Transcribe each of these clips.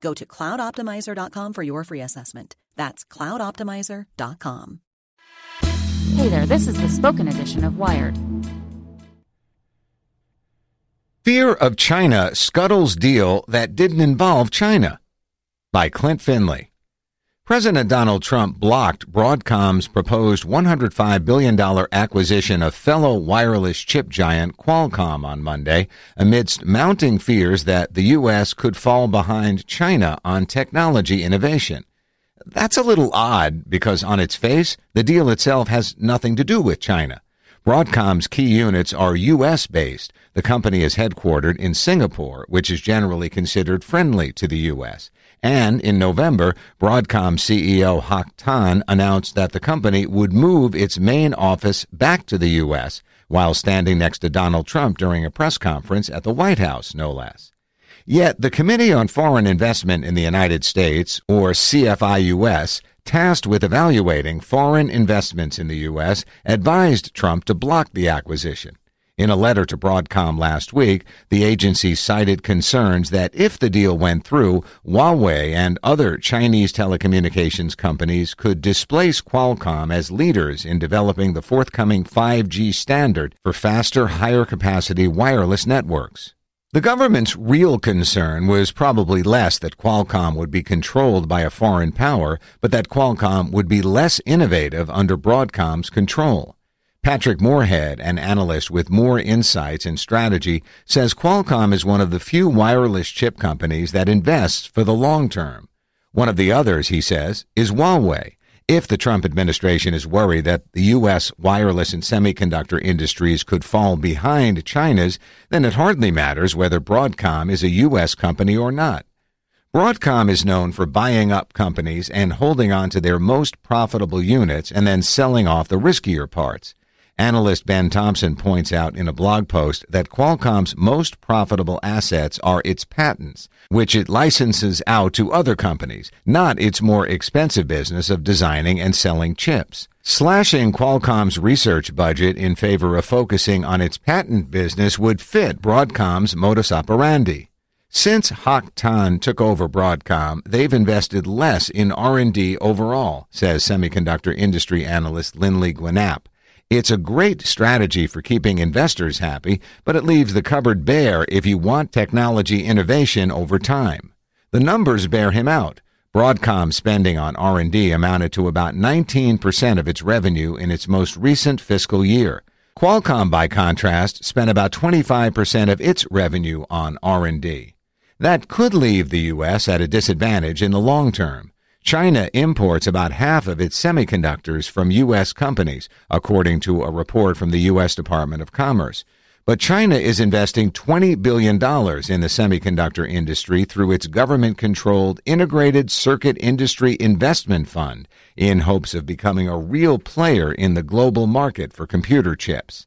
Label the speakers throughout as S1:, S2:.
S1: Go to cloudoptimizer.com for your free assessment. That's cloudoptimizer.com.
S2: Hey there, this is the spoken edition of Wired.
S3: Fear of China scuttles deal that didn't involve China by Klint Finley. President Donald Trump blocked Broadcom's proposed $105 billion acquisition of fellow wireless chip giant Qualcomm on Monday amidst mounting fears that the U.S. could fall behind China on technology innovation. That's a little odd because on its face, the deal itself has nothing to do with China. Broadcom's key units are U.S. based. The company is headquartered in Singapore, which is generally considered friendly to the U.S. And in November, Broadcom CEO Hock Tan announced that the company would move its main office back to the U.S. while standing next to Donald Trump during a press conference at the White House, no less. Yet the Committee on Foreign Investment in the United States, or CFIUS, tasked with evaluating foreign investments in the U.S., advised Trump to block the acquisition. In a letter to Broadcom last week, the agency cited concerns that if the deal went through, Huawei and other Chinese telecommunications companies could displace Qualcomm as leaders in developing the forthcoming 5G standard for faster, higher capacity wireless networks. The government's real concern was probably less that Qualcomm would be controlled by a foreign power, but that Qualcomm would be less innovative under Broadcom's control. Patrick Moorhead, an analyst with Moor Insights and Strategy, says Qualcomm is one of the few wireless chip companies that invests for the long term. One of the others, he says, is Huawei. If the Trump administration is worried that the U.S. wireless and semiconductor industries could fall behind China's, then it hardly matters whether Broadcom is a U.S. company or not. Broadcom is known for buying up companies and holding on to their most profitable units and then selling off the riskier parts. Analyst Ben Thompson points out in a blog post that Qualcomm's most profitable assets are its patents, which it licenses out to other companies, not its more expensive business of designing and selling chips. Slashing Qualcomm's research budget in favor of focusing on its patent business would fit Broadcom's modus operandi. Since Hock Tan took over Broadcom, they've invested less in R&D overall, says semiconductor industry analyst Linley Gwennap. It's a great strategy for keeping investors happy, but it leaves the cupboard bare if you want technology innovation over time. The numbers bear him out. Broadcom spending on R&D amounted to about 19% of its revenue in its most recent fiscal year. Qualcomm by contrast spent about 25% of its revenue on R&D. That could leave the US at a disadvantage in the long term. China imports about half of its semiconductors from U.S. companies, according to a report from the U.S. Department of Commerce. But China is investing $20 billion in the semiconductor industry through its government controlled Integrated Circuit Industry Investment Fund in hopes of becoming a real player in the global market for computer chips.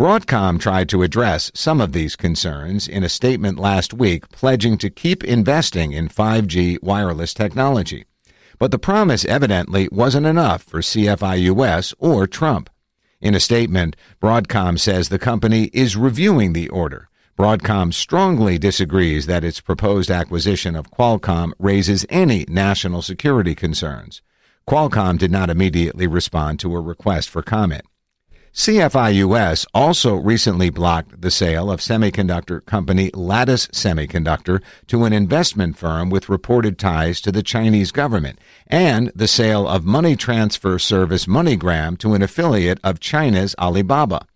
S3: Broadcom tried to address some of these concerns in a statement last week pledging to keep investing in 5G wireless technology. But the promise evidently wasn't enough for CFIUS or Trump. In a statement, Broadcom says the company is reviewing the order. Broadcom strongly disagrees that its proposed acquisition of Qualcomm raises any national security concerns. Qualcomm did not immediately respond to a request for comment. CFIUS also recently blocked the sale of semiconductor company Lattice Semiconductor to an investment firm with reported ties to the Chinese government, and the sale of money transfer service MoneyGram to an affiliate of China's Alibaba.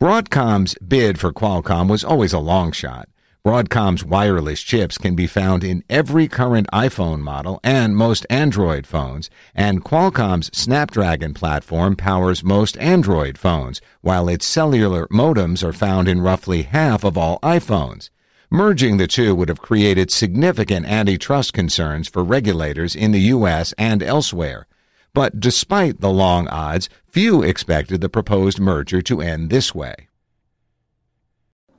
S3: Broadcom's bid for Qualcomm was always a long shot. Broadcom's wireless chips can be found in every current iPhone model and most Android phones, and Qualcomm's Snapdragon platform powers most Android phones, while its cellular modems are found in roughly half of all iPhones. Merging the two would have created significant antitrust concerns for regulators in the U.S. and elsewhere. But despite the long odds, few expected the proposed merger to end this way.